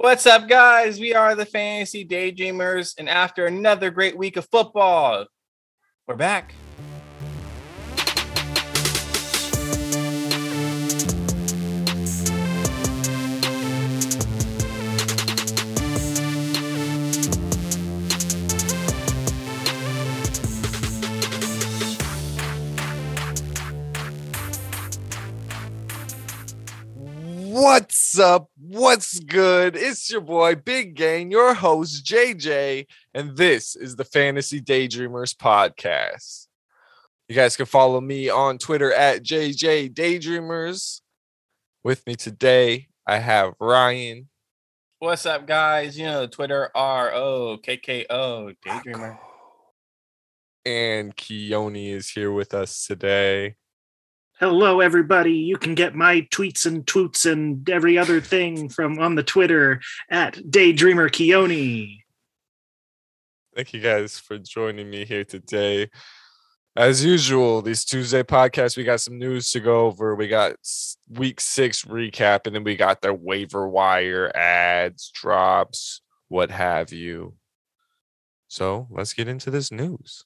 What's up, guys? We are the Fantasy Daydreamers, and after another great week of football, we're back. What's up? What's good? It's your boy Big Gang, your host JJ, and this is the Fantasy Daydreamers podcast. You guys can follow me on Twitter at JJ Daydreamers. With me today, I have Ryan What's up, guys? You know, Twitter R O K K O Daydreamer. and Keone is here with us today. Hello, everybody. You can get my tweets and twoots and every other thing from on the Twitter at Daydreamer Keone. Thank you guys for joining me here today. As usual, these Tuesday podcasts, we got some news to go over. We got week six recap, and then we got the waiver wire ads, drops, what have you. So let's get into this news.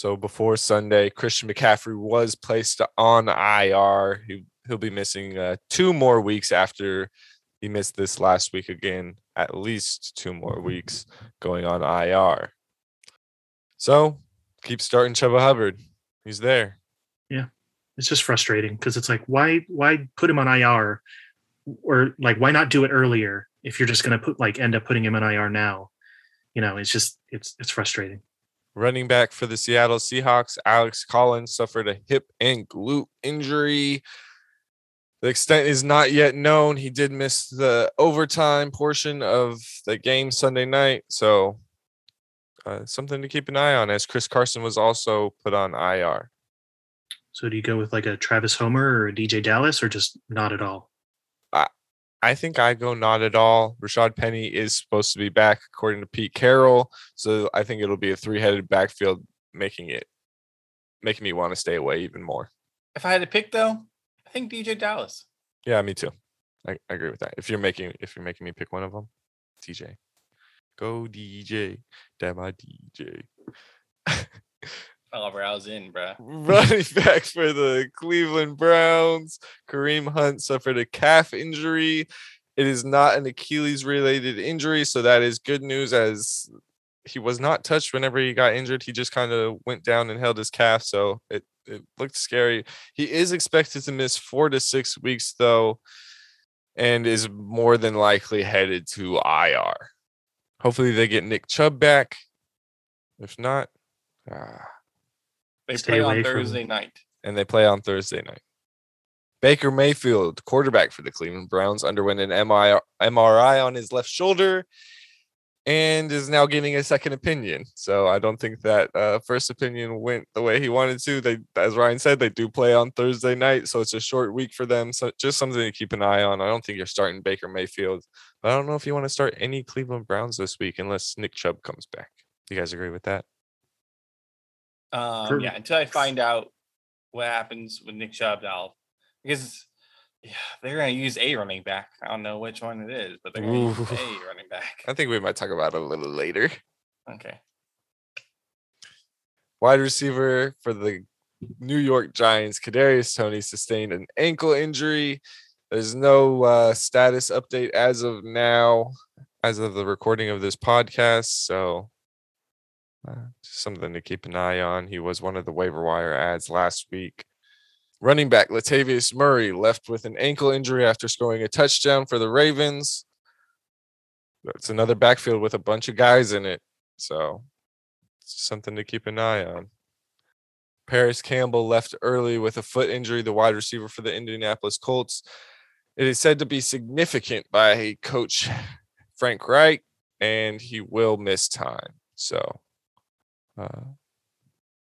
So before Sunday, Christian McCaffrey was placed on IR. He, he'll be missing uh, two more weeks after he missed this last week again, at least two more weeks going on IR. So keep starting Chuba Hubbard. He's there. Yeah. It's just frustrating because it's like, why, why put him on IR, or like, why not do it earlier if you're just to put like end up putting him on IR now? You know, it's just it's it's frustrating. Running back for the Seattle Seahawks, Alex Collins suffered a hip and glute injury. The extent is not yet known. He did miss the overtime portion of the game Sunday night. So, uh, something to keep an eye on as Chris Carson was also put on IR. So do you go with like a Travis Homer or a DeeJay Dallas or just not at all? I think I go not at all. Rashaad Penny is supposed to be back according to Pete Carroll, so I think it'll be a three-headed backfield, making it making me want to stay away even more. If I had to pick, though, I think DeeJay Dallas. Yeah, me too. I, I agree with that. If you're making if you're making me pick one of them, DJ, go DJ, damn my DJ. Oh, was in, bro. Running back for the Cleveland Browns, Kareem Hunt suffered a calf injury. It is not an Achilles related injury, so that is good news as he was not touched whenever he got injured. He just kind of went down and held his calf, so it, it looked scary. He is expected to miss four to six weeks, though, and is more than likely headed to IR. Hopefully, they get Nick Chubb back. If not, ah. They Stay play on Thursday night. and they play on Thursday night. Baker Mayfield, quarterback for the Cleveland Browns, underwent an MRI, MRI on his left shoulder and is now getting a second opinion. So I don't think that uh, first opinion went the way he wanted to. They, as Ryan said, they do play on Thursday night, so it's a short week for them. So just something to keep an eye on. I don't think you're starting Baker Mayfield, but I don't know if you want to start any Cleveland Browns this week unless Nick Chubb comes back. You guys agree with that? Um, yeah, until I find out what happens with Nick Chubb, I'll because yeah, they're gonna use a running back. I don't know which one it is, but they're gonna use a running back. I think we might talk about it a little later. Okay. Wide receiver for the New York Giants, Kadarius Toney sustained an ankle injury. There's no uh, status update as of now, as of the recording of this podcast. So, uh, something to keep an eye on. He was one of the waiver wire ads last week. Running back Latavius Murray left with an ankle injury after scoring a touchdown for the Ravens. It's another backfield with a bunch of guys in it. So, something to keep an eye on. Parris Campbell left early with a foot injury, the wide receiver for the Indianapolis Colts. It is said to be significant by coach Frank Reich, and he will miss time. So, uh,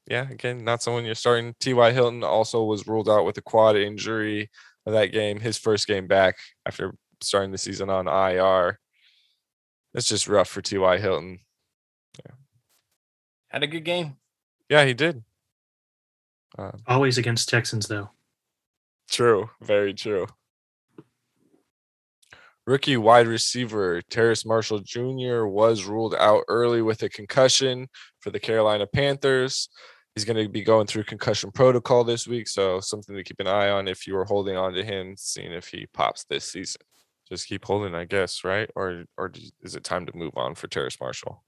yeah, again, not someone you're starting. T.Y. Hilton also was ruled out with a quad injury of that game, his first game back after starting the season on IR. It's just rough for T.Y. Hilton. Yeah. Had a good game. Yeah, he did. Um, Always against Texans though. True, very true. Rookie wide receiver Terrace Marshall Jr. was ruled out early with a concussion for the Carolina Panthers. He's going to be going through concussion protocol this week, so something to keep an eye on if you were holding on to him, seeing if he pops this season. Just keep holding, I guess, right? Or or is it time to move on for Terrace Marshall?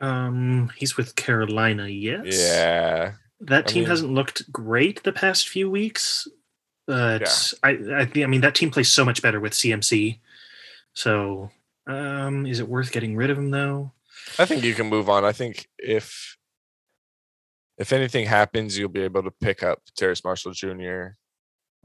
Um, he's with Carolina. Yes. Yeah, That I team mean- hasn't looked great the past few weeks, but I, I I mean that team plays so much better with CMC. So, um, is it worth getting rid of him though? I think you can move on. I think if if anything happens, you'll be able to pick up Terrace Marshall Jr.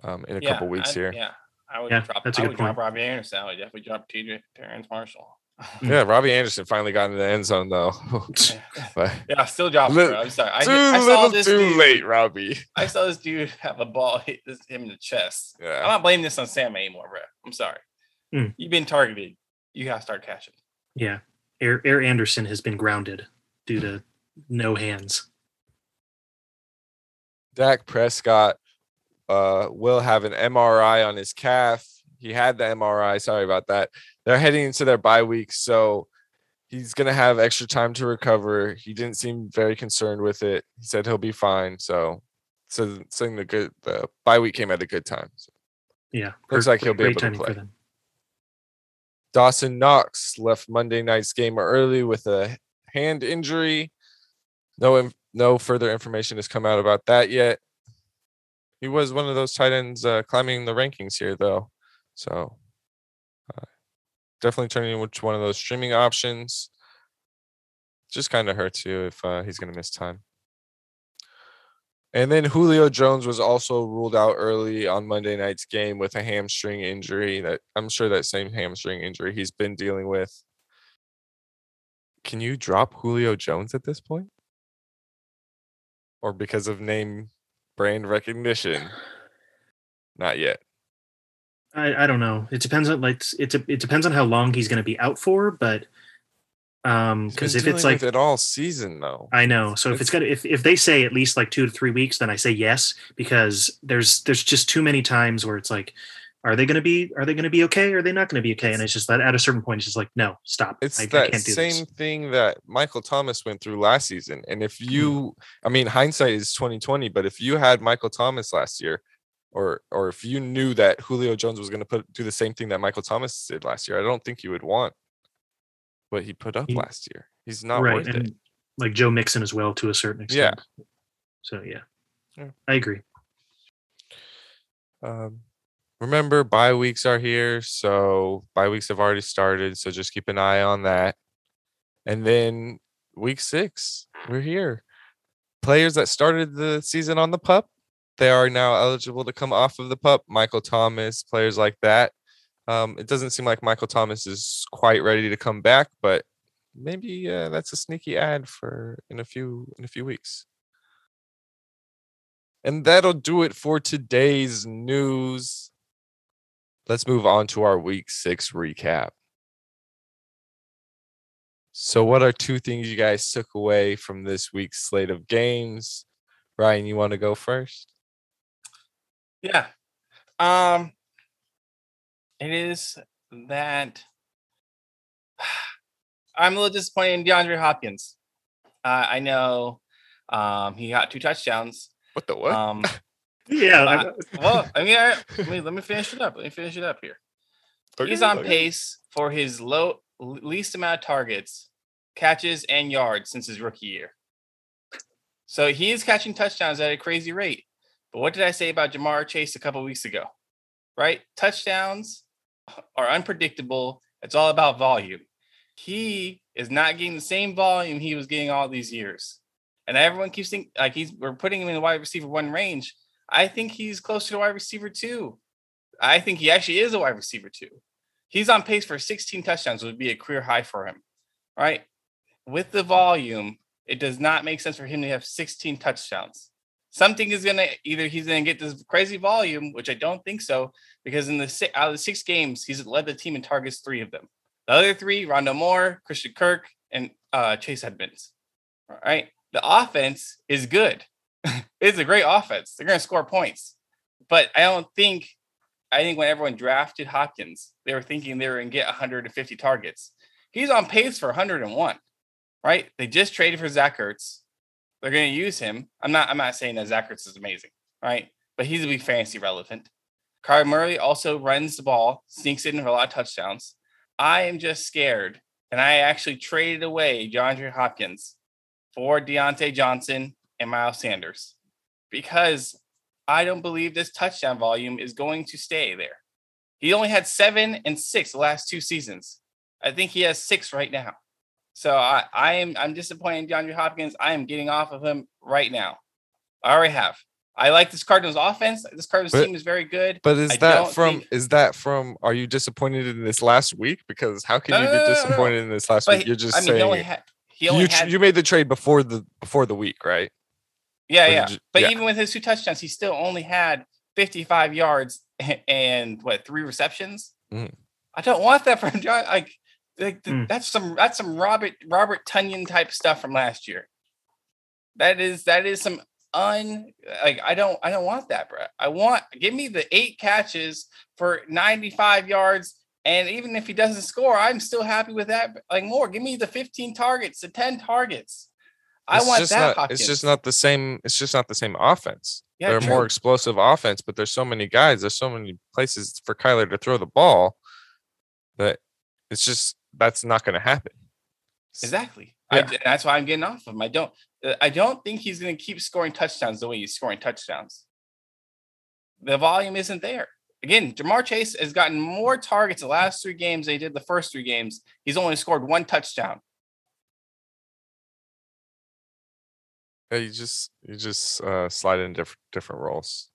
Um, in a couple weeks I'd- here. Yeah, I would Yeah, drop. that's a I good would drop. Robby Anderson. I would definitely drop TJ Terrence Marshall. Yeah, Robby Anderson finally got in the end zone though. yeah, but I still drop. him, bro. I'm sorry. I, too I saw little, this too dude, late, Robby. I saw this dude have a ball hit this, him in the chest. I'm not blaming this on Sam anymore, bro. I'm sorry. Hmm. You've been targeted. You gotta start catching. Yeah, Air Air Anderson has been grounded due to no hands. Dak Prescott uh, will have an MRI on his calf. He had the MRI. Sorry about that. They're heading into their bye week, so he's gonna have extra time to recover. He didn't seem very concerned with it. He said he'll be fine. So, so saying the good the bye week came at a good time. So Yeah, Looks like he'll be able to play. Dawson Knox left Monday night's game early with a hand injury. No, no further information has come out about that yet. He was one of those tight ends uh, climbing the rankings here, though. So uh, definitely turning into one of those streaming options. Just kind of hurts you if uh, he's going to miss time. And then Julio Jones was also ruled out early on Monday night's game with a hamstring injury. That I'm sure that same hamstring injury he's been dealing with. Can you drop Julio Jones at this point? Or because of name brand recognition? Not yet. I, I don't know. It depends on like it's a, it depends on how long he's going to be out for, but um because if it's like it all season though. I know. So if it's It's- gonna if, if they say at least like two to three weeks, then I say yes because there's there's just too many times where it's like, are they gonna be are they gonna be okay? Or are they not gonna be okay? And it's just that at a certain point, it's just like, no, stop. It's I, I that can't do same this. thing that Michael Thomas went through last season. And if Hmm. you, I mean, hindsight is twenty twenty, but if you had Michael Thomas last year, or or if you knew that Julio Jones was going to put do the same thing that Michael Thomas did last year, I don't think you would want what he put up He- last year. He's not right. worth And it. like Joe Mixon as well to a certain extent. Yeah. So yeah. Yeah. I agree. Um, remember, bye weeks are here, so bye weeks have already started. So just keep an eye on that. And then week six, we're here. Players that started the season on the pup, they are now eligible to come off of the pup. Michael Thomas, players like that. Um, it doesn't seem like Michael Thomas is quite ready to come back, but maybe uh, that's a sneaky ad for in a few in a few weeks. And that'll do it for today's news. Let's move on to our week six recap. So, what are two things you guys took away from this week's slate of games? Ryan, you want to go first? Yeah. Um it is that I'm a little disappointed in DeAndre Hopkins. Uh, I know um he got two touchdowns. What the what? Um Yeah. Uh, well, I mean, I, let, me, let me finish it up. Let me finish it up here. He's on okay. pace for his low least amount of targets, catches, and yards since his rookie year. So he is catching touchdowns at a crazy rate. But what did I say about Ja'Marr Chase a couple weeks ago? Right? Touchdowns are unpredictable. It's all about volume. He is not getting the same volume he was getting all these years. And everyone keeps thinking like he's we're putting him in the wide receiver one range. I think he's closer to wide receiver two. I think he actually is a wide receiver two. He's on pace for 16 touchdowns, would be a career high for him, right? With the volume, it does not make sense for him to have 16 touchdowns. Something is gonna either he's gonna get this crazy volume, which I don't think so, because in the six, out of the six games, he's led the team in targets three of them. The other three, Rondale Moore, Christian Kirk, and uh, Chase Edmonds. All right, the offense is good. it's a great offense. They're gonna score points, but I don't think I think when everyone drafted Hopkins, they were thinking they were going to get 150 targets. He's on pace for 101, right? They just traded for Zach Ertz. They're going to use him. I'm not. I'm not saying that Zach Ertz is amazing, right? But he's going to be fantasy relevant. Kyler Murray also runs the ball, sneaks in for a lot of touchdowns. I am just scared, and I actually traded away DeAndre Hopkins for Diontae Johnson and Miles Sanders because I don't believe this touchdown volume is going to stay there. He only had seven and six the last two seasons. I think he has six right now. So I, I am I'm disappointed in DeAndre Hopkins. I am getting off of him right now. I already have. I like this Cardinals offense. This Cardinals But- team is very good. But is I that from think- is that from are you disappointed in this last week? Because how can No, you no, be no, no, disappointed in this last But week? You're just I mean, saying he only had he only you, had you made the trade before the before the week, right? yeah or yeah. you- but yeah. even with his two touchdowns, he still only had 55 yards and what three receptions. Mhm. I don't want that from John. Like, like th- Mm. that's some that's some Robert Robert Tonyan type stuff from last year. That is that is some un like I don't I don't want that, bro. I want give me the eight catches for 95 yards. And even if he doesn't score, I'm still happy with that. Like more, give me the 15 targets, the 10 targets. I It's want that. Not, it's just not the same. It's just not the same offense. Yeah, They're true. more explosive offense, but there's so many guys. There's so many places for Kyler to throw the ball that it's just that's not going to happen. Exactly. I, that's why I'm getting off of him. I don't. uh, I don't think he's going to keep scoring touchdowns the way he's scoring touchdowns. The volume isn't there. Again, Ja'Marr Chase has gotten more targets the last three games than he did the first three games. He's only scored one touchdown. Yeah, you just you just uh, slide in different different roles.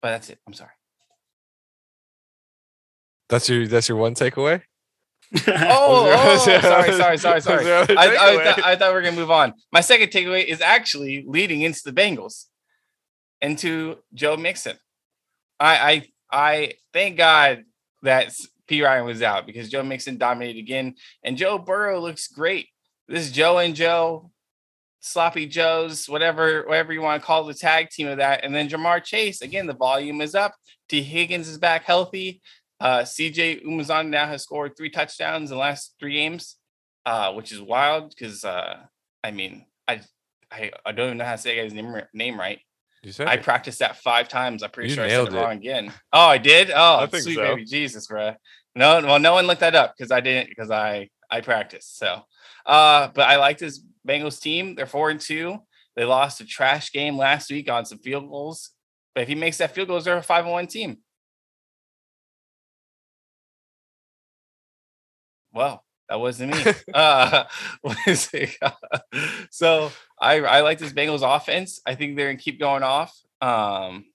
But that's it. I'm sorry. That's your that's your one takeaway. Oh, Was oh, sorry, sorry, sorry, sorry. there other I, I, takeaway? thought, I thought we were gonna move on. My second takeaway is actually leading into the Bengals, into Joe Mixon. I I I thank God that P Ryan was out because Joe Mixon dominated again, and Joe Burrow looks great. This is Joe and Joe, sloppy Joes, whatever whatever you want to call the tag team of that, and then Ja'Marr Chase again. The volume is up. Tee Higgins is back healthy. Uh, CJ Umazan now has scored three touchdowns in the last three games, uh, which is wild because uh, I mean, I, I I don't even know how to say his name name right. You said I it. practiced that five times. I'm pretty You sure I said it it. wrong again. Oh, I did. Oh, I think sweet so. baby Jesus, bro. No, well, no one looked that up because I didn't because I I practiced. So, uh, but I like this Bengals team. They're four and two. They lost a trash game last week on some field goals. But if he makes that field goals, they're a five and one team. Well, that wasn't me. uh, it? so I I like this Bengals offense. I think they're gonna keep going off. Um,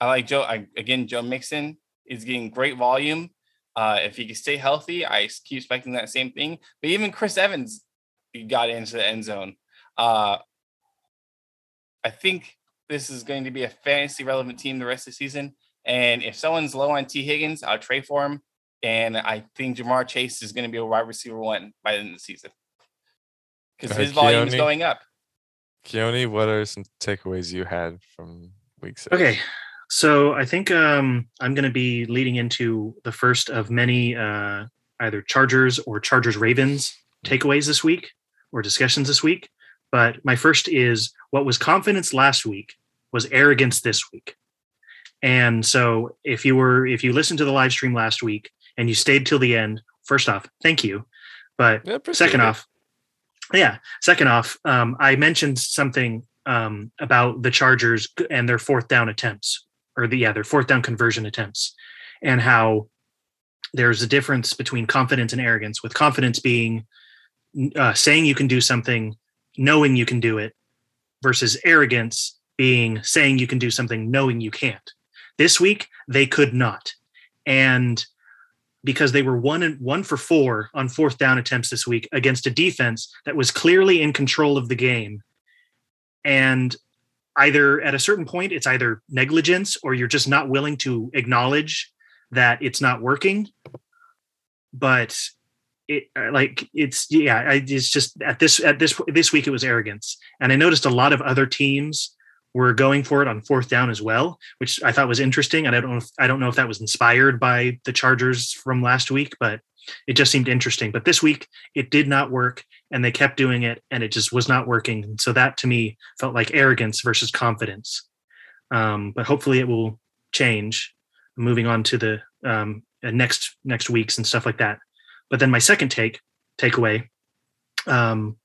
I like Joe. I, again, Joe Mixon is getting great volume. Uh, if he can stay healthy, I keep expecting that same thing. But even Chris Evans got into the end zone. Uh, I think this is going to be a fantasy relevant team the rest of the season. And if someone's low on Tee Higgins, I'll trade for him. And I think Ja'Marr Chase is going to be a wide receiver one by the end of the season because Uh, his volume is going up. Keone, what are some takeaways you had from week six? Okay. So I think um, I'm going to be leading into the first of many uh, either Chargers or Chargers Ravens takeaways this week or discussions this week. But my first is what was confidence last week was arrogance this week. And so if you were if you listened to the live stream last week and you stayed till the end, first off, thank you. But Yeah, second it. off yeah second off um, i mentioned something um, about the chargers and their fourth down attempts or the yeah their fourth down conversion attempts and how there's a difference between confidence and arrogance with confidence being uh, saying you can do something knowing you can do it versus arrogance being saying you can do something knowing you can't this week they could not and because they were one and one for four on fourth down attempts this week against a defense that was clearly in control of the game. And either at a certain point, it's either negligence or you're just not willing to acknowledge that it's not working. But it uh, like it's yeah, it's just at this at this this week it was arrogance, and I noticed a lot of other teams were going for it on fourth down as well, which I thought was interesting. And I don't know if, I don't know if that was inspired by the Chargers from last week, but it just seemed interesting. But this week it did not work and they kept doing it and it just was not working. And so that to me felt like arrogance versus confidence. Um, but hopefully it will change moving on to the um, uh, next next weeks and stuff like that. But then my second take takeaway um,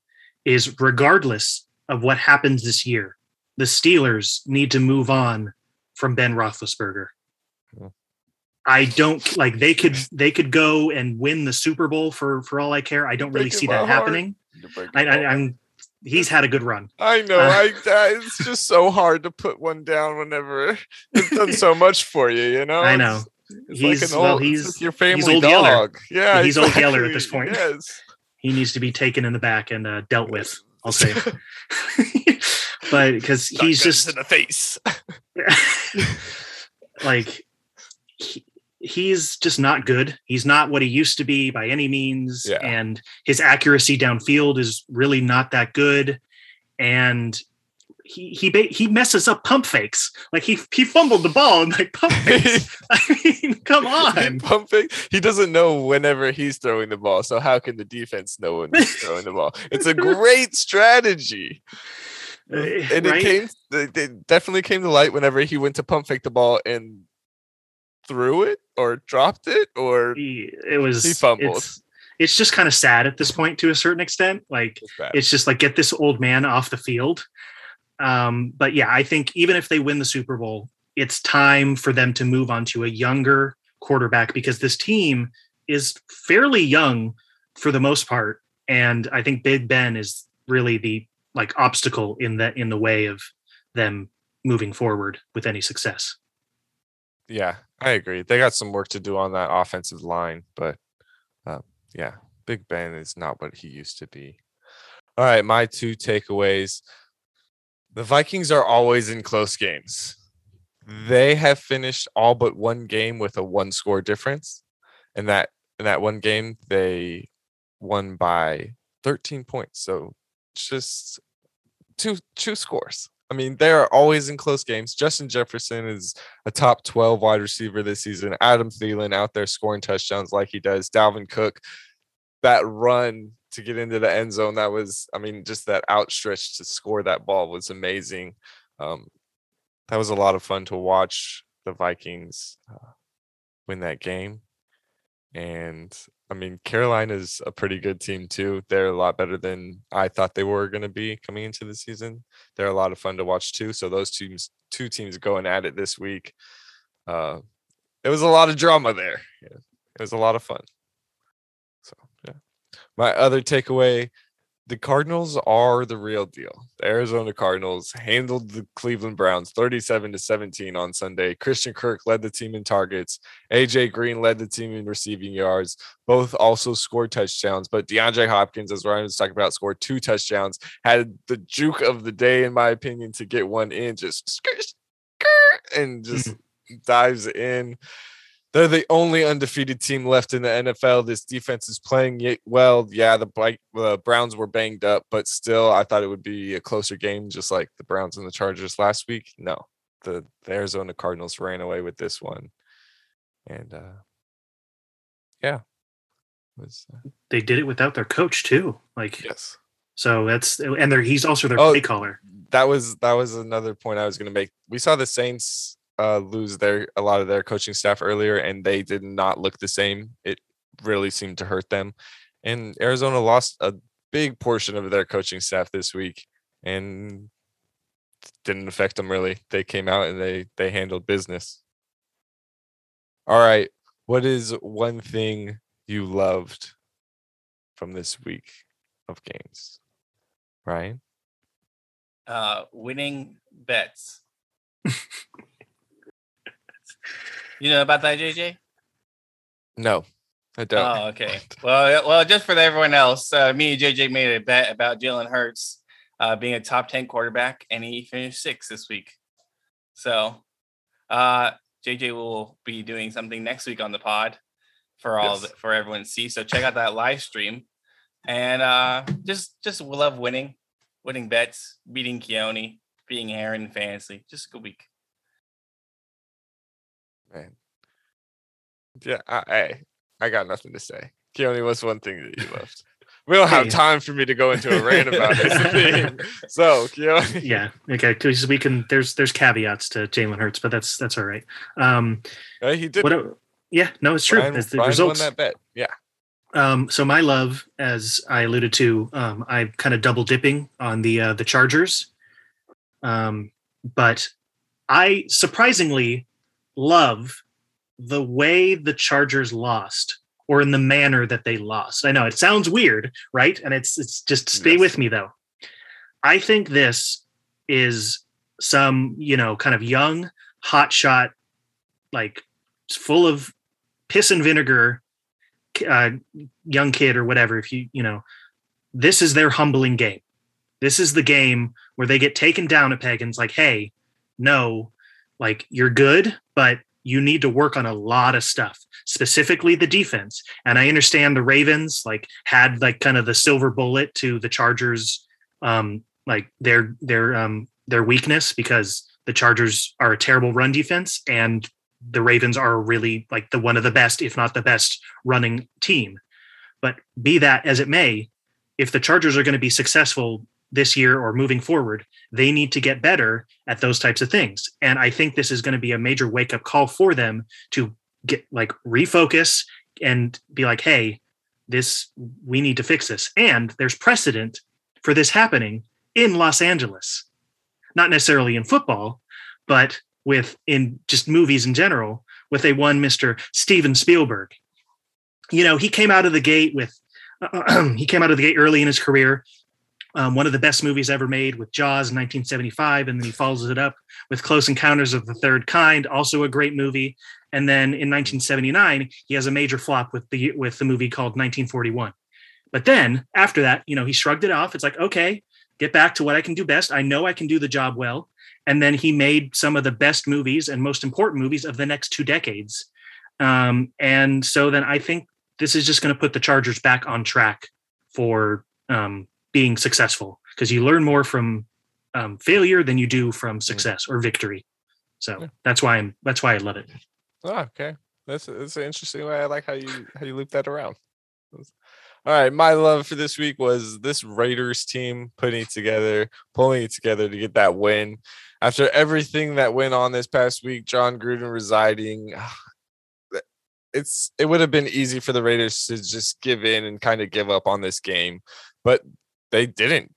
is regardless of what happens this year, the Steelers need to move on from Ben Roethlisberger. I don't like they could they could go and win the Super Bowl for for all I care. I don't really see that heart. happening. I, I, I'm he's had a good run. I know. Uh, I, I it's just so hard to put one down whenever it's done so much for you. You know. I know. It's- It's He's- like an well, old, it's he's- your family old Yeller. dog. Yeah, He's old Yeller at this point. Yes. He needs to be taken in the back and uh, dealt with. I'll say, but because he's just in the face. like he, he's just not good. He's not what he used to be by any means, Yeah. and his accuracy downfield is really not that good. And he he he messes up pump fakes. Like he he fumbled the ball and like pump fakes. I mean, come on. Pumping. He doesn't know whenever he's throwing the ball. So how can the defense know when he's throwing the ball? It's a great strategy. And right? it came it it definitely came to light whenever he went to pump fake the ball and threw it or dropped it or He- it was He fumbled. It's, it's just kind of sad at this point to a certain extent. Like It's it's just like get this old man off the field. Um, but yeah, I think even if they win the Super Bowl, it's time for them to move on to a younger quarterback because this team is fairly young for the most part, and I think Big Ben is really the like obstacle in that in the way of them moving forward with any success. Yeah, I agree. They got some work to do on that offensive line, but um, yeah, Big Ben is not what he used to be. All right, my two takeaways. The Vikings are always in close games. They have finished all but one game with a one score difference. And that in that one game, they won by 13 points. So just two two scores. I mean, they are always in close games. Justin Jefferson is a top 12 wide receiver this season. Adam Thielen out there scoring touchdowns like he does. Dalvin Cook, that run to get into the end zone, that was, I mean, just that outstretch to score that ball was amazing. Um, that was a lot of fun to watch the Vikings uh, win that game. And I mean, Carolina's a pretty good team too. They're a lot better than I thought they were going to be coming into the season. They're a lot of fun to watch too. So those teams, two teams going at it this week. Uh, it was a lot of drama there. It was a lot of fun. So yeah. My other takeaway: the Cardinals are the real deal. The Arizona Cardinals handled the Cleveland Browns 37 to 17 on Sunday. Christian Kirk led the team in targets. AJ Green led the team in receiving yards. Both also scored touchdowns, but DeAndre Hopkins, as Ryan was talking about, scored two touchdowns. Had the juke of the day, in my opinion, to get one in, just skirt, skirt, and hmm. just dives in. They're the only undefeated team left in the NFL. This defense is playing well. Yeah, the uh, Browns were banged up, but still, I thought it would be a closer game, just like the Browns and the Chargers last week. No, the, the Arizona Cardinals ran away with this one, and uh, yeah, was uh, They did it without their coach too. Like yes. so that's and they're he's also their Oh, play caller. that was that was another point I was going to make. We saw the Saints uh, lose their a lot of their coaching staff earlier, and they did not look the same. It really seemed to hurt them, and Arizona lost a big portion of their coaching staff this week, and didn't affect them really. They came out and they they handled business. All right, what is one thing you loved from this week of games, Ryan? Uh, winning bets. you know about that, JJ? No, I don't. Oh, okay. Well, well, just for everyone else, uh, me and JJ made a bet about Jalen Hurts uh, being a top ten quarterback, and he finished sixth this week. So, uh, JJ will be doing something next week on the pod for all Yes. it, for everyone to see. So check out that live stream, and uh, just just love winning, winning bets, beating Keone, being Aaron in fantasy. Just a good week. Man. Yeah, I, I I got nothing to say. Keone, what's one thing that you left? We don't have time for me to go into a rant about this. so, Keone, Yeah. Okay. Because we can. There's there's caveats to Jalen Hurts, but that's that's all right. Um. Uh, he did. What? Yeah. No, it's true. Brian, It's the Brian won results. that bet. Yeah. Um, so my love, as I alluded to, um, I'm kind of double dipping on the uh, the Chargers, um, but I surprisingly love the way the Chargers lost, or in the manner that they lost. I know it sounds weird, right? And it's it's just stay Yes. with me though. I think this is some you know kind of young hotshot, like full of piss and vinegar uh, young kid or whatever if you you know this is their humbling game this is the game where they get taken down at peg and it's like hey no like you're good but you need to work on a lot of stuff specifically the defense and i understand the ravens like had like kind of the silver bullet to the chargers um like their their um their weakness because the chargers are a terrible run defense and the ravens are really like the one of the best if not the best running team. But be that as it may, if the Chargers are going to be successful this year or moving forward, they need to get better at those types of things. And I think this is going to be a major wake up call for them to get like refocus and be like, hey, this, we need to fix this. And there's precedent for this happening in Los Angeles, not necessarily in football, but with in just movies in general with a one Mr. Steven Spielberg. You know, he came out of the gate with he came out of the gate early in his career. Um, one of the best movies ever made with Jaws in 1975, and then he follows it up with Close Encounters of the Third Kind, also a great movie. And then in 1979, he has a major flop with the with the movie called 1941. But then after that, you know, he shrugged it off. It's like, okay, get back to what I can do best. I know I can do the job well. And then he made some of the best movies and most important movies of the next two decades. Um, and so then I think this is just going to put the Chargers back on track for um, being successful because you learn more from um, failure than you do from success or victory. So Yeah. that's why I'm that's why I love it. Oh, okay. That's that's an interesting way. I like how you how you loop that around. All right, my love for this week was this Raiders team putting it together, pulling it together to get that win. After everything that went on this past week, Jon Gruden residing, it's it would have been easy for the Raiders to just give in and kind of give up on this game, but they didn't.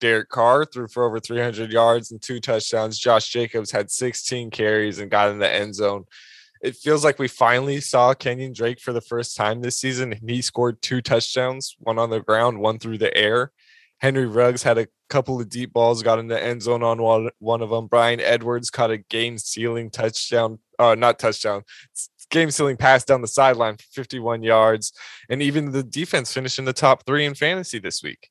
Derek Carr threw for over 300 yards and two touchdowns. Josh Jacobs had 16 carries and got in the end zone it feels like we finally saw Kenyan Drake for the first time this season. and He scored two touchdowns, one on the ground, one through the air. Henry Ruggs had a couple of deep balls, got in the end zone on one, of them. Bryan Edwards caught a game sealing touchdown, uh, not touchdown, game sealing pass down the sideline for 51 yards. And even the defense finished in the top three in fantasy this week.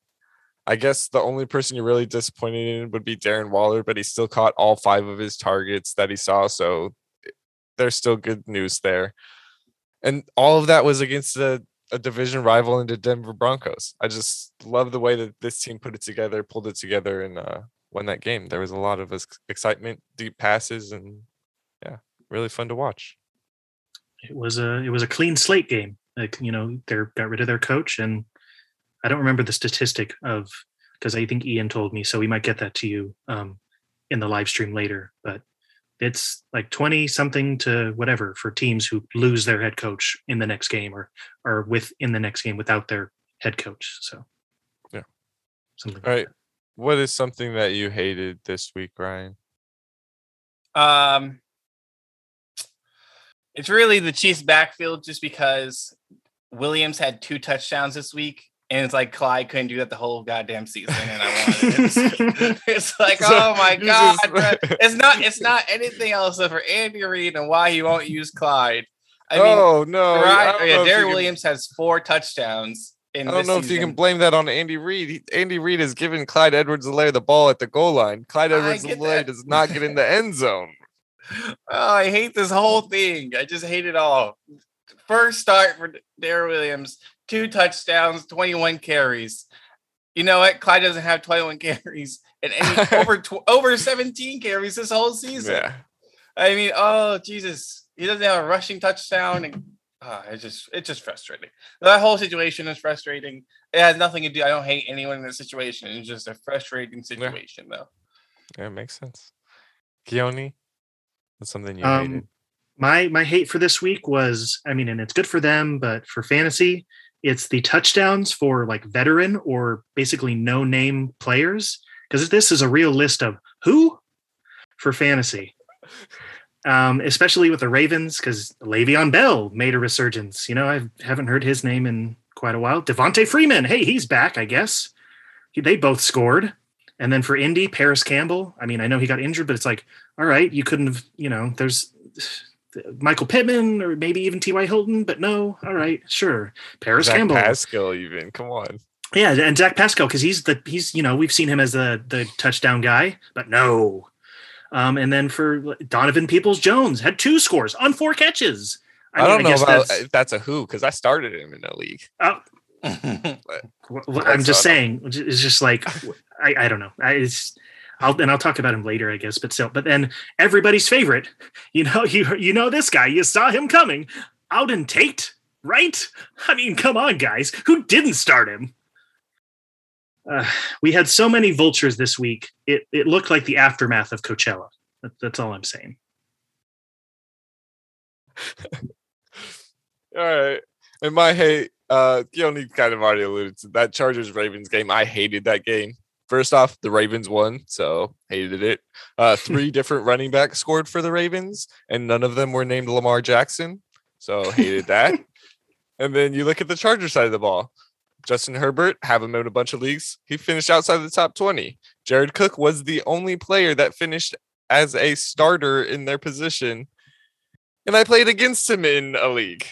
I guess the only person you're really disappointed in would be Darren Waller, but he still caught all five of his targets that he saw. So there's still good news there. And all of that was against a, a division rival in the Denver Broncos. I just love the way that this team put it together, pulled it together, and uh, won that game. There was a lot of excitement, deep passes, and yeah, really fun to watch. It was a it was a clean slate game. Like you know, they got rid of their coach, and I don't remember the statistic of because I think Ian told me, so we might get that to you um, in the live stream later. But it's like 20 something to whatever for teams who lose their head coach in the next game or or with in the next game without their head coach so Yeah. something All like right. What is something that you hated this week, Ryan? Um, it's really the Chiefs' backfield, just because Williams had two touchdowns this week, and it's like Clyde couldn't do that the whole goddamn season, and I wanted it. It's, like, oh my god, it's not. It's not anything else for Andy Reid and why he won't use Clyde. I mean, oh no! I Ryan, oh, yeah, can- Williams has four touchdowns. In I don't know if you can blame that on Andy Reid. Andy Reid has given Clyde Edwards-Helaire the ball at the goal line. Clyde Edwards-Helaire does not get in the end zone. Oh, I hate this whole thing. I just hate it all. First start for Darrel Williams, two touchdowns, 21 carries. You know what? Clyde doesn't have 21 carries and any over tw- over 17 carries this whole season. Yeah. I mean, oh Jesus, he doesn't have a rushing touchdown, and uh, it's just it's just frustrating. That whole situation is frustrating. It has nothing to do. I don't hate anyone in this situation. It's just a frustrating situation, though. Yeah, it makes sense. Keone, that's something you Um, hated. my my hate for this week was i mean and it's good for them but for fantasy it's the touchdowns for like veteran or basically no name players because this is a real list of who for fantasy. Um, especially with the ravens because Le'Veon bell made a resurgence you know i haven't heard his name in quite a while. Devonta freeman hey he's back i guess. He- they both scored. And then for indy parris campbell i mean i know he got injured but it's like all right you couldn't have you know there's Michael Pittman or maybe even T.Y. Hilton, but no. All right, sure. Parris Zach Campbell. Pascal, even. Come on. Yeah, and Zach Pascal, because he's the he's you know, we've seen him as the the touchdown guy, but no. Um, and then for Donovan Peoples Jones had two scores on four catches. I, don't know guess about that's- if that's a who because I started him in the league. oh, I well, I'm just saying, it's just like I, I don't know. I, it's I'll and I'll talk about him later, I guess. But still, but then everybody's favorite, you know, you you know this guy, you saw him coming, Alden Tate, right? I mean, come on, guys, who didn't start him? Uh, we had so many vultures this week. It it looked like the aftermath of Coachella. That, that's all I'm saying. All right. And my hate, uh, Keone kind of already alluded to that Chargers Ravens game. I hated that game. First off, the Ravens won, so hated it. Uh, three different running backs scored for the Ravens, and none of them were named Lamar Jackson, so hated that. and then you look at the Charger side of the ball. Justin Herbert, have him in a bunch of leagues. He finished outside the top 20. Jared Cook was the only player that finished as a starter in their position. And I played against him in a league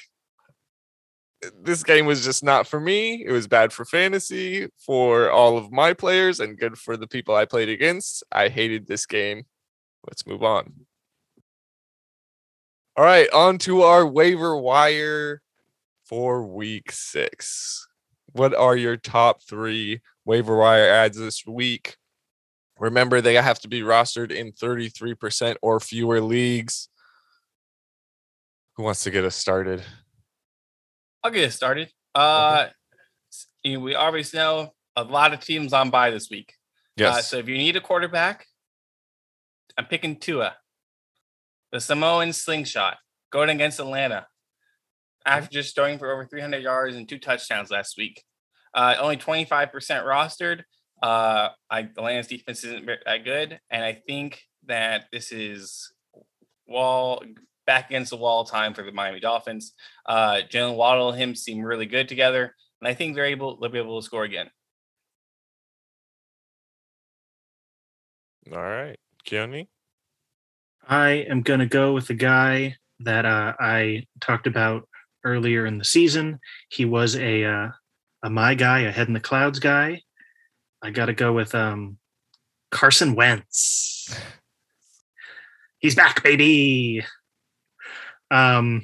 this game was just not for me. It was bad for fantasy for all of my players and good for the people I played against. I hated this game. Let's move on. All right, on to our waiver wire for week six. What are your top three waiver wire ads this week? Remember, they have to be rostered in 33% or fewer leagues. Who wants to get us started? I'll get it started. Uh, know, we obviously know a lot of teams on by this week. Uh, so if you need a quarterback, I'm picking Tua, the Samoan slingshot, going against Atlanta after just throwing for over 300 yards and two touchdowns last week. Uh, only 25% rostered. Uh, I, Atlanta's defense isn't that good, and I think that this is wall back against the wall time for the Miami Dolphins. Uh, Jaylen Waddle and him seem really good together, and I think they're able they'll be able to score again. All right, Keone. I am going to go with the guy that uh, I talked about earlier in the season. He was a uh, a my guy, a head in the clouds guy. I got to go with um, Carson Wentz. He's back, baby. Um,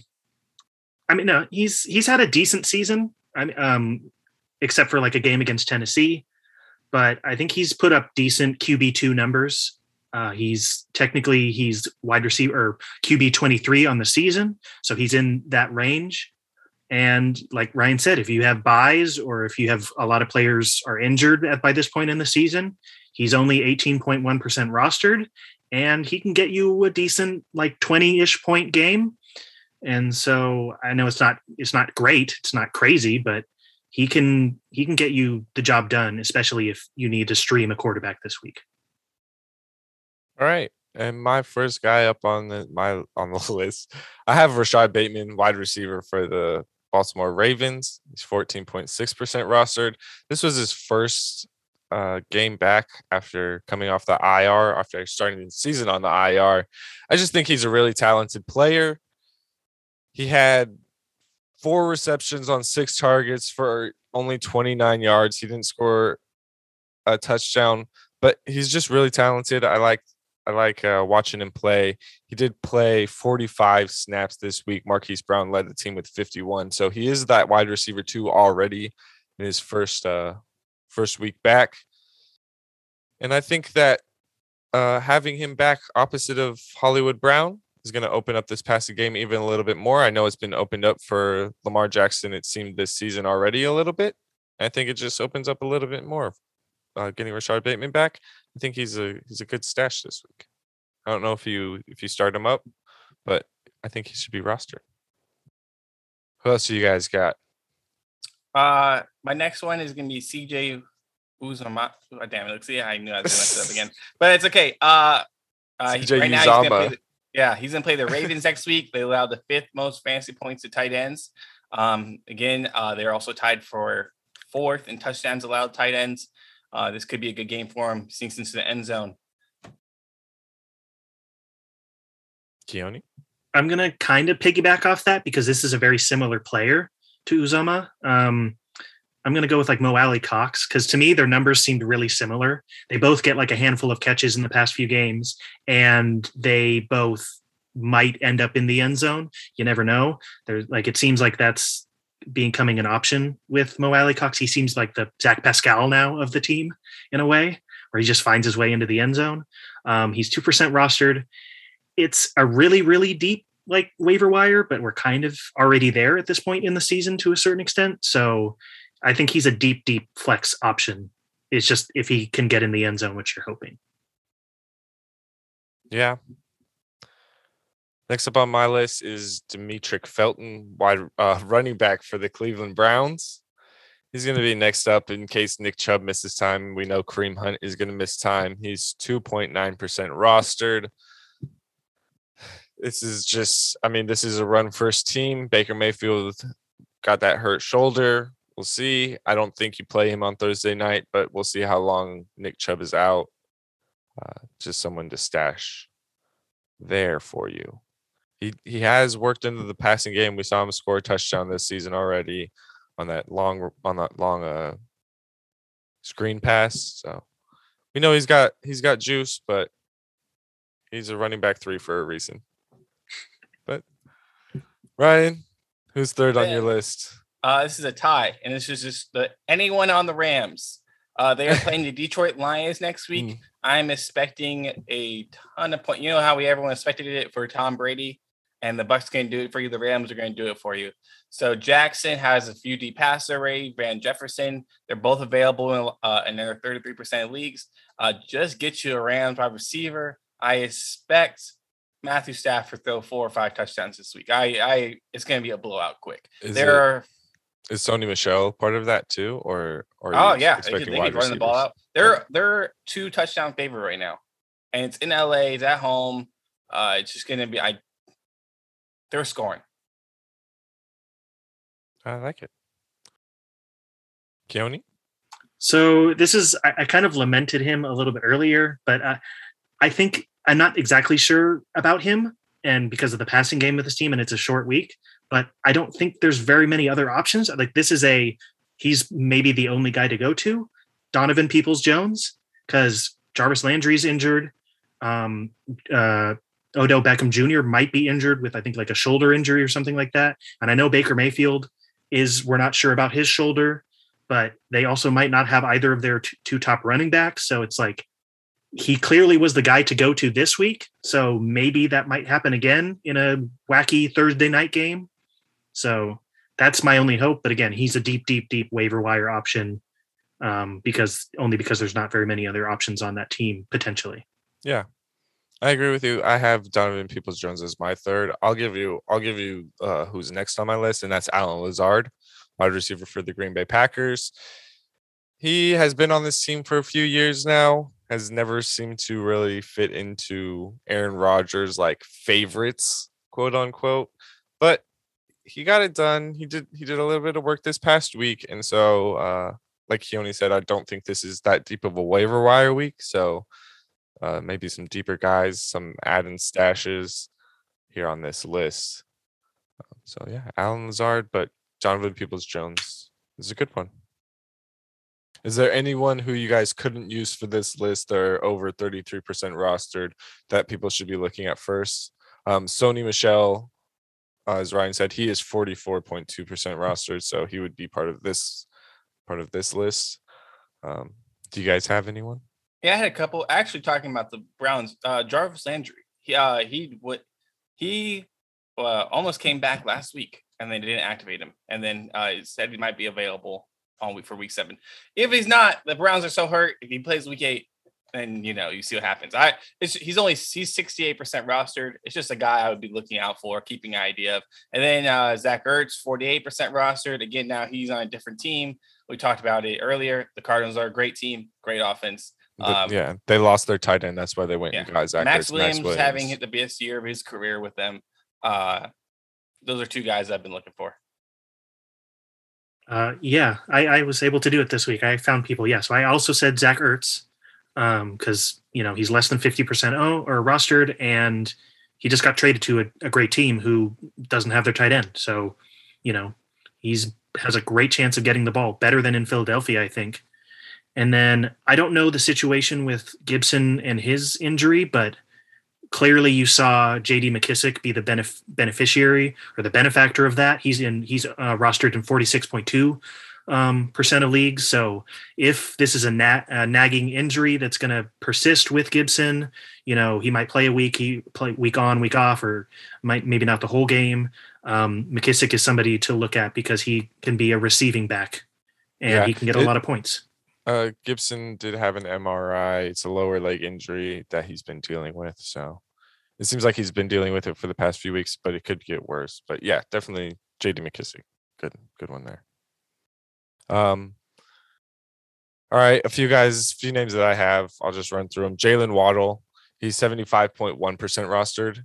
I mean, no, he's he's had a decent season. Um, except for like a game against Tennessee, but I think he's put up decent QB two numbers. Uh, he's technically he's wide receiver or QB 23 on the season, so he's in that range. And like Ryan said, if you have buys or if you have a lot of players are injured at by this point in the season, he's only 18.1% rostered, and he can get you a decent like 20-ish point game. And so I know it's not it's not great, it's not crazy, but he can he can get you the job done, especially if you need to stream a quarterback this week. All right. And my first guy up on the my on the list, I have Rashod Bateman, wide receiver for the Baltimore Ravens. He's 14.6% rostered. This was his first uh, game back after coming off the IR, after starting the season on the IR. I just think he's a really talented player. He had four receptions on six targets for only 29 yards. He didn't score a touchdown, but he's just really talented. I like I like uh, watching him play. He did play 45 snaps this week. Marquise Brown led the team with 51, so he is that wide receiver two already in his first uh first week back. And I think that uh, having him back opposite of Hollywood Brown is going to open up this passing game even a little bit more. I know it's been opened up for Lamar Jackson, it seemed this season already a little bit. I think it just opens up a little bit more. Uh, getting Rashod Bateman back, I think he's a he's a good stash this week. I don't know if you if you start him up, but I think he should be rostered. Who else do you guys got? Uh, my next one is gonna be CJ Uzomah. Oh, damn it! See, I knew I was gonna mess it up again, but it's okay. Uh, uh CJ right now he's gonna play the, yeah, he's gonna play the Ravens next week. They allow the fifth most fantasy points to tight ends. Um, again, uh, they're also tied for fourth in touchdowns allowed tight ends. Uh, this could be a good game for him. Sinks into the end zone. Keone? I'm gonna kind of piggyback off that because this is a very similar player to Uzomah. Um, I'm gonna go with like Mo Alie-Cox because to me their numbers seemed really similar. They both get like a handful of catches in the past few games, and they both might end up in the end zone. You never know. There's like it seems like that's becoming an option with Mo Alie-Cox. He seems like the Zach Pascal now of the team in a way, where he just finds his way into the end zone. Um, he's two percent rostered it's a really really deep like waiver wire but we're kind of already there at this point in the season to a certain extent so i think he's a deep deep flex option it's just if he can get in the end zone which you're hoping Yeah. Next up on my list is Demetric Felton, wide uh, running back for the Cleveland Browns. He's going to be next up in case Nick Chubb misses time. We know Kareem Hunt is going to miss time. He's 2.9% rostered. This is just, I mean, this is a run first team. Baker Mayfield got that hurt shoulder. We'll see. I don't think you play him on Thursday night, but we'll see how long Nick Chubb is out. Uh, just someone to stash there for you. He he has worked into the passing game. We saw him score a touchdown this season already on that long on that long uh screen pass. So we know he's got he's got juice, but he's a running back three for a reason. But Ryan, who's third on your list? Uh, this is a tie, and this is just the anyone on the Rams. Uh, they are playing the Detroit Lions next week. Mm. I'm expecting a ton of points. You know how we everyone expected it for Tom Brady, and the Bucs to do it for you. The Rams are going to do it for you. So Jackson has a few deep passer rate. Van Jefferson, they're both available in, uh, in their 33% leagues. Uh, just get you a Rams wide receiver. I expect Matthew Stafford to throw four or five touchdowns this week. I, I, it's going to be a blowout quick. Is there it- are Is Sony Michel part of that too, or or Oh yeah, they could, expecting they wide could run the ball out. They're they're two touchdown favorite right now, and it's in LA. It's at home. Uh, it's just gonna be I. They're scoring. I like it. Keone? So this is I, I kind of lamented him a little bit earlier, but uh, I think I'm not exactly sure about him, and because of the passing game of this team, and it's a short week. But I don't think there's very many other options. Like this is a he's maybe the only guy to go to, Donovan Peoples Jones, because Jarvis Landry's injured. Um, uh, Odell Beckham Jr. might be injured with I think like a shoulder injury or something like that. And I know Baker Mayfield is we're not sure about his shoulder but they also might not have either of their t- two top running backs. So it's like he clearly was the guy to go to this week. So maybe that might happen again in a wacky Thursday night game. So that's my only hope. But again, he's a deep, deep, deep waiver wire option um, because only because there's not very many other options on that team potentially. Yeah. I agree with you. I have Donovan Peoples Jones as my third. I'll give you I'll give you uh who's next on my list, and that's Allen Lazard, wide receiver for the Green Bay Packers. He has been on this team for a few years now, has never seemed to really fit into Aaron Rodgers like favorites, quote unquote. But he got it done. He did he did a little bit of work this past week. And so uh like Keone said, I don't think this is that deep of a waiver wire week. So uh, maybe some deeper guys, some add-in stashes here on this list. Um, so yeah, Allen Lazard, but Donovan Peoples Jones is a good one. Is there anyone who you guys couldn't use for this list? They're over 33% rostered that people should be looking at first. Um, Sony Michel, uh, as Ryan said, he is 44.2% rostered, so he would be part of this part of this list. Um, do you guys have anyone? Yeah, I had a couple. Actually, talking about the Browns, uh, Jarvis Landry. He uh, he would he uh, almost came back last week, and they didn't activate him, and then uh, said he might be available on week for week seven. If he's not, the Browns are so hurt. If he plays week eight, then you know you see what happens. I he's only he's sixty eight percent rostered. It's just a guy I would be looking out for, keeping an idea of. And then uh, Zach Ertz, forty eight percent rostered. Again, now he's on a different team. We talked about it earlier. The Cardinals are a great team, great offense. The- Um, yeah, they lost their tight end. That's why they went and yeah. got Zach Max Ertz, Williams, having hit the best year of his career with them. Uh, those are two guys I've been looking for. Uh, yeah, I, I was able to do it this week. I found people. Yeah, so I also said Zach Ertz because you know he's less than fifty percent oh or rostered, and he just got traded to a, a great team who doesn't have their tight end. So you know he's has a great chance of getting the ball, better than in Philadelphia, I think. And then I don't know the situation with Gibson and his injury, but clearly you saw J.D. McKissic be the benef- beneficiary or the benefactor of that. He's in he's uh, rostered in forty six point two um, percent of leagues. So if this is a, na- a nagging injury that's going to persist with Gibson, you know he might play a week, he play week on, week off, or might maybe not the whole game. Um, McKissic is somebody to look at because he can be a receiving back and Yeah, he can get a lot of points. Uh, Gibson did have an MRI. It's a lower leg injury that he's been dealing with. So it seems like he's been dealing with it for the past few weeks, but it could get worse. But yeah, definitely JD McKissic. Good, good one there. Um, all right, a few guys, a few names that I have. I'll just run through them. Jaylen Waddle, he's seventy five point one percent rostered.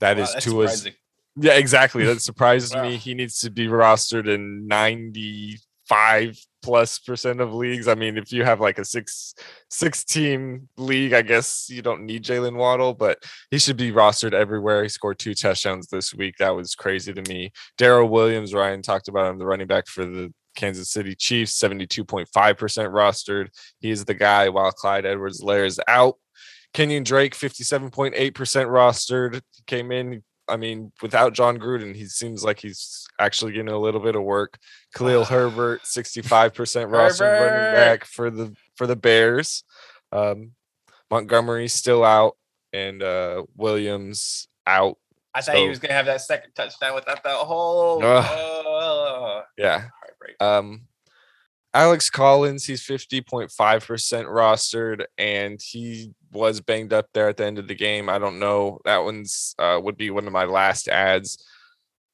That Wow, is Tua's. surprising. Yeah, exactly. That surprises Wow. me. He needs to be rostered in 95 plus percent of leagues. I mean, if you have like a six six team league, I guess you don't need Jaylen Waddle, but he should be rostered everywhere. He scored two touchdowns this week. That was crazy to me. Darrel Williams, Ryan talked about him, the running back for the Kansas City Chiefs, 72.5% rostered. He is the guy while Clyde Edwards-Helaire is out. Kenyan Drake, 57.8% rostered, came in. I mean, without Jon Gruden, he seems like he's actually getting a little bit of work. Khalil Herbert, 65% rostered running back for the for the Bears. Um, Montgomery still out, and uh, Williams out. I thought he was gonna have that second touchdown without that whole. Oh, Yeah, heartbreak. Um, Alex Collins, he's 50.5% rostered, and he was banged up there at the end of the game. I don't know. That one's uh, would be one of my last ads.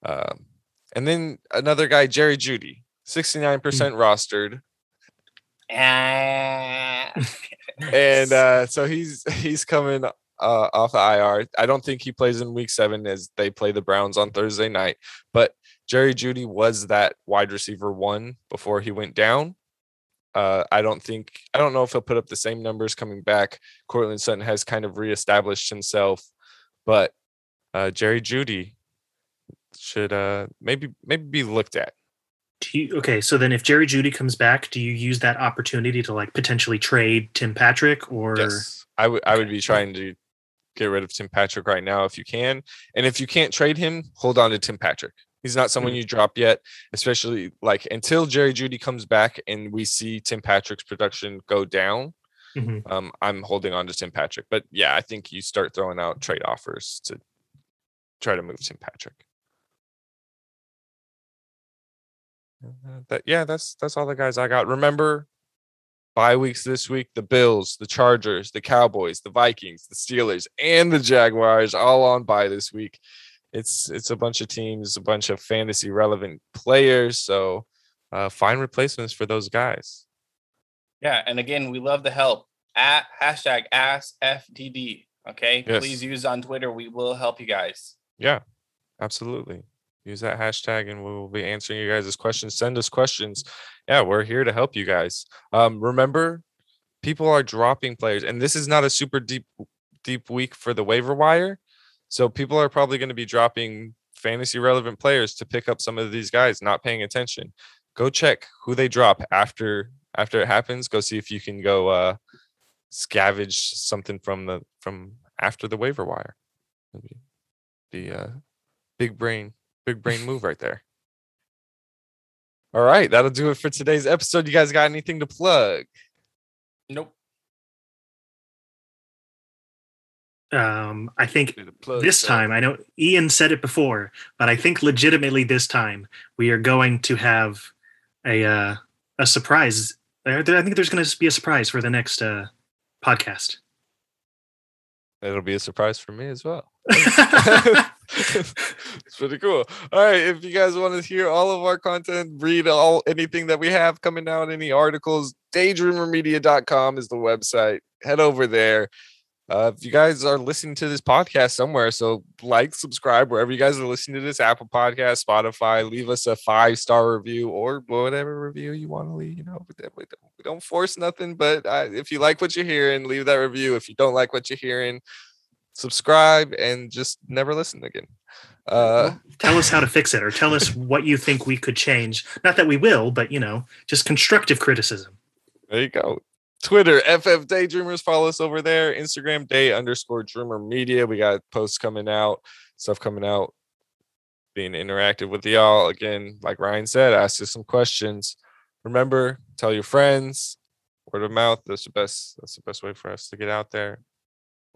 Um, and then another guy, Jerry Jeudy, 69% rostered. Ah. And uh, so he's he's coming uh, off the IR. I don't think he plays in week seven as they play the Browns on Thursday night. But Jerry Jeudy was that wide receiver one before he went down. Uh, I don't think I don't know if he'll put up the same numbers coming back. Courtland Sutton has kind of reestablished himself, but uh, Jerry Jeudy should uh, maybe maybe be looked at. Do you, okay, so then if Jerry Jeudy comes back, do you use that opportunity to like potentially trade Tim Patrick or Yes, I would I would be trying to get rid of Tim Patrick right now if you can, and if you can't trade him, hold on to Tim Patrick. He's not someone Mm. you drop yet, especially like until Jerry Jeudy comes back and we see Tim Patrick's production go down. Mhm. Um, I'm holding on to Tim Patrick, but yeah, I think you start throwing out trade offers to try to move Tim Patrick. Uh, That yeah, that's that's all the guys I got. Remember, bye weeks this week: the Bills, the Chargers, the Cowboys, the Vikings, the Steelers, and the Jaguars all on bye this week. It's it's a bunch of teams, a bunch of fantasy relevant players. So uh, find replacements for those guys. Yeah, and again, we love the help at hashtag AskFTD. Okay, Yes. please use on Twitter. We will help you guys. Yeah, absolutely. Use that hashtag and we will be answering you guys' questions. Send us questions. Yeah, we're here to help you guys. Um, remember, people are dropping players, and this is not a super deep deep week for the waiver wire. So people are probably going to be dropping fantasy relevant players to pick up some of these guys, not paying attention. Go check who they drop after after it happens. Go see if you can go uh scavenge something from the from after the waiver wire. That'd be, be uh big brain, big brain move right there. All right, that'll do it for today's episode. You guys got anything to plug? Nope. Um, I think Do the plug this time, I know Ian said it before, but I think legitimately this time we are going to have a uh, a surprise. I think there's going to be a surprise for the next uh, podcast. It'll be a surprise for me as well. it's pretty cool. All right, if you guys want to hear all of our content, read all anything that we have coming out, any articles, daydreamermedia.com is the website. Head over there. Uh, if you guys are listening to this podcast somewhere, so like, subscribe wherever you guys are listening to this Apple Podcast, Spotify. Leave us a five star review or whatever review you want to leave. You know, we don't- don't, force nothing, but uh, if you like what you're hearing, leave that review. If you don't like what you're hearing, subscribe and just never listen again. Uh, tell us how to fix it, or tell us what you think we could change. Not that we will, but you know, just constructive criticism. there you go. Twitter, FF Daydreamers, follow us over there. Instagram, day underscore dreamer media. We got posts coming out, stuff coming out, being interactive with y'all. Again, like Ryan said, ask us some questions. Remember, tell your friends, word of mouth. That's the best. That's the best way for us to get out there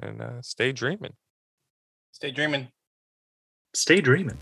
and uh, stay dreaming. Stay dreaming. Stay dreaming.